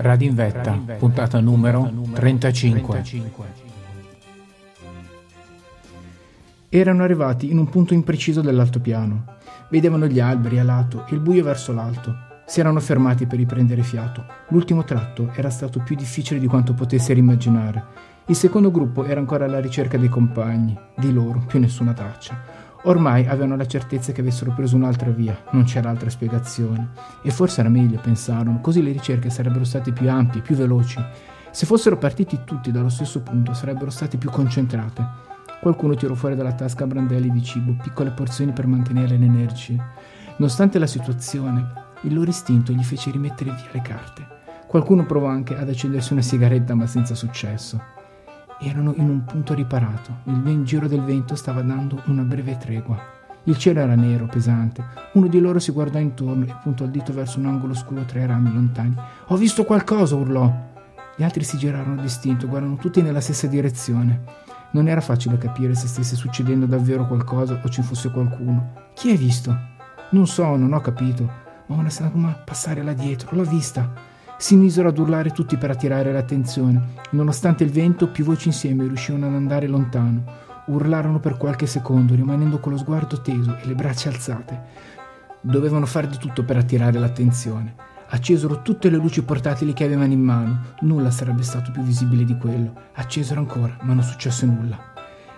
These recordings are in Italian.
Radio in Vetta, puntata numero 35. Erano arrivati in un punto impreciso dell'altopiano. Vedevano gli alberi a lato e il buio verso l'alto. Si erano fermati per riprendere fiato. L'ultimo tratto era stato più difficile di quanto potessero immaginare. Il secondo gruppo era ancora alla ricerca dei compagni. Di loro più nessuna traccia. Ormai avevano la certezza che avessero preso un'altra via, non c'era altra spiegazione. E forse era meglio, pensarono, così le ricerche sarebbero state più ampie, più veloci. Se fossero partiti tutti dallo stesso punto, sarebbero state più concentrate. Qualcuno tirò fuori dalla tasca brandelli di cibo, piccole porzioni per mantenere le energie. Nonostante la situazione, il loro istinto gli fece rimettere via le carte. Qualcuno provò anche ad accendersi una sigaretta, ma senza successo. Erano in un punto riparato. Il giro del vento stava dando una breve tregua. Il cielo era nero, pesante. Uno di loro si guardò intorno e puntò il dito verso un angolo scuro tra i rami lontani. Ho visto qualcosa, urlò. Gli altri si girarono distinto, guardano tutti nella stessa direzione. Non era facile capire se stesse succedendo davvero qualcosa o ci fosse qualcuno. Chi hai visto? Non so, non ho capito. Ma una sagoma passare là dietro, l'ho vista. Si misero ad urlare tutti per attirare l'attenzione. Nonostante il vento, più voci insieme riuscivano ad andare lontano. Urlarono per qualche secondo, rimanendo con lo sguardo teso e le braccia alzate. Dovevano fare di tutto per attirare l'attenzione. Accesero tutte le luci portatili che avevano in mano. Nulla sarebbe stato più visibile di quello. Accesero ancora, ma non successe nulla.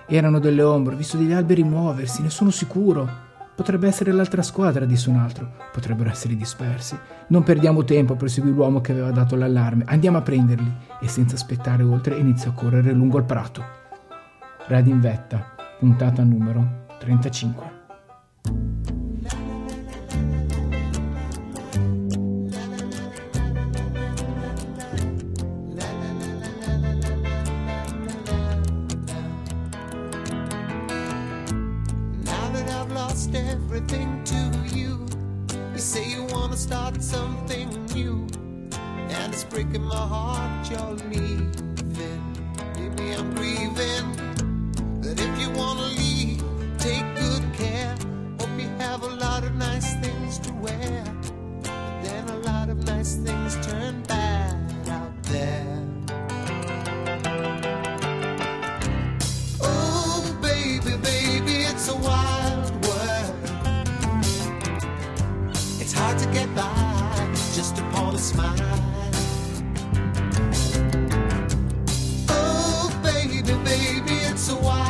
Erano delle ombre, ho visto degli alberi muoversi, ne sono sicuro. Potrebbe essere l'altra squadra, disse un altro. Potrebbero essere dispersi. Non perdiamo tempo, proseguì l'uomo che aveva dato l'allarme. Andiamo a prenderli. E senza aspettare oltre iniziò a correre lungo il prato. Radio in vetta, puntata numero 35. everything to you. You say you wanna start something new, and it's breaking my heart you're leaving. Maybe I'm grieving, but if you wanna goodbye just upon a smile. Oh, baby, baby, it's a while.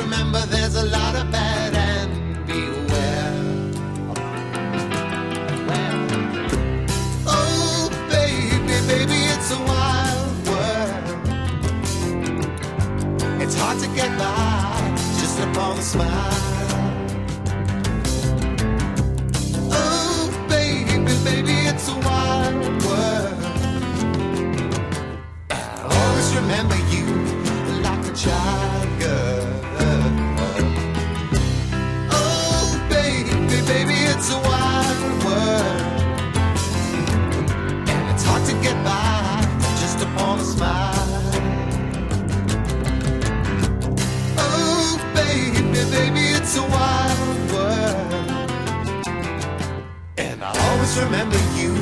remember there's a lot of bad and beware. Oh, baby, baby, it's a wild world. It's hard to get by just upon a smile. Remember you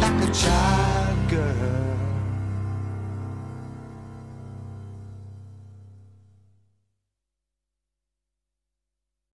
like a child girl.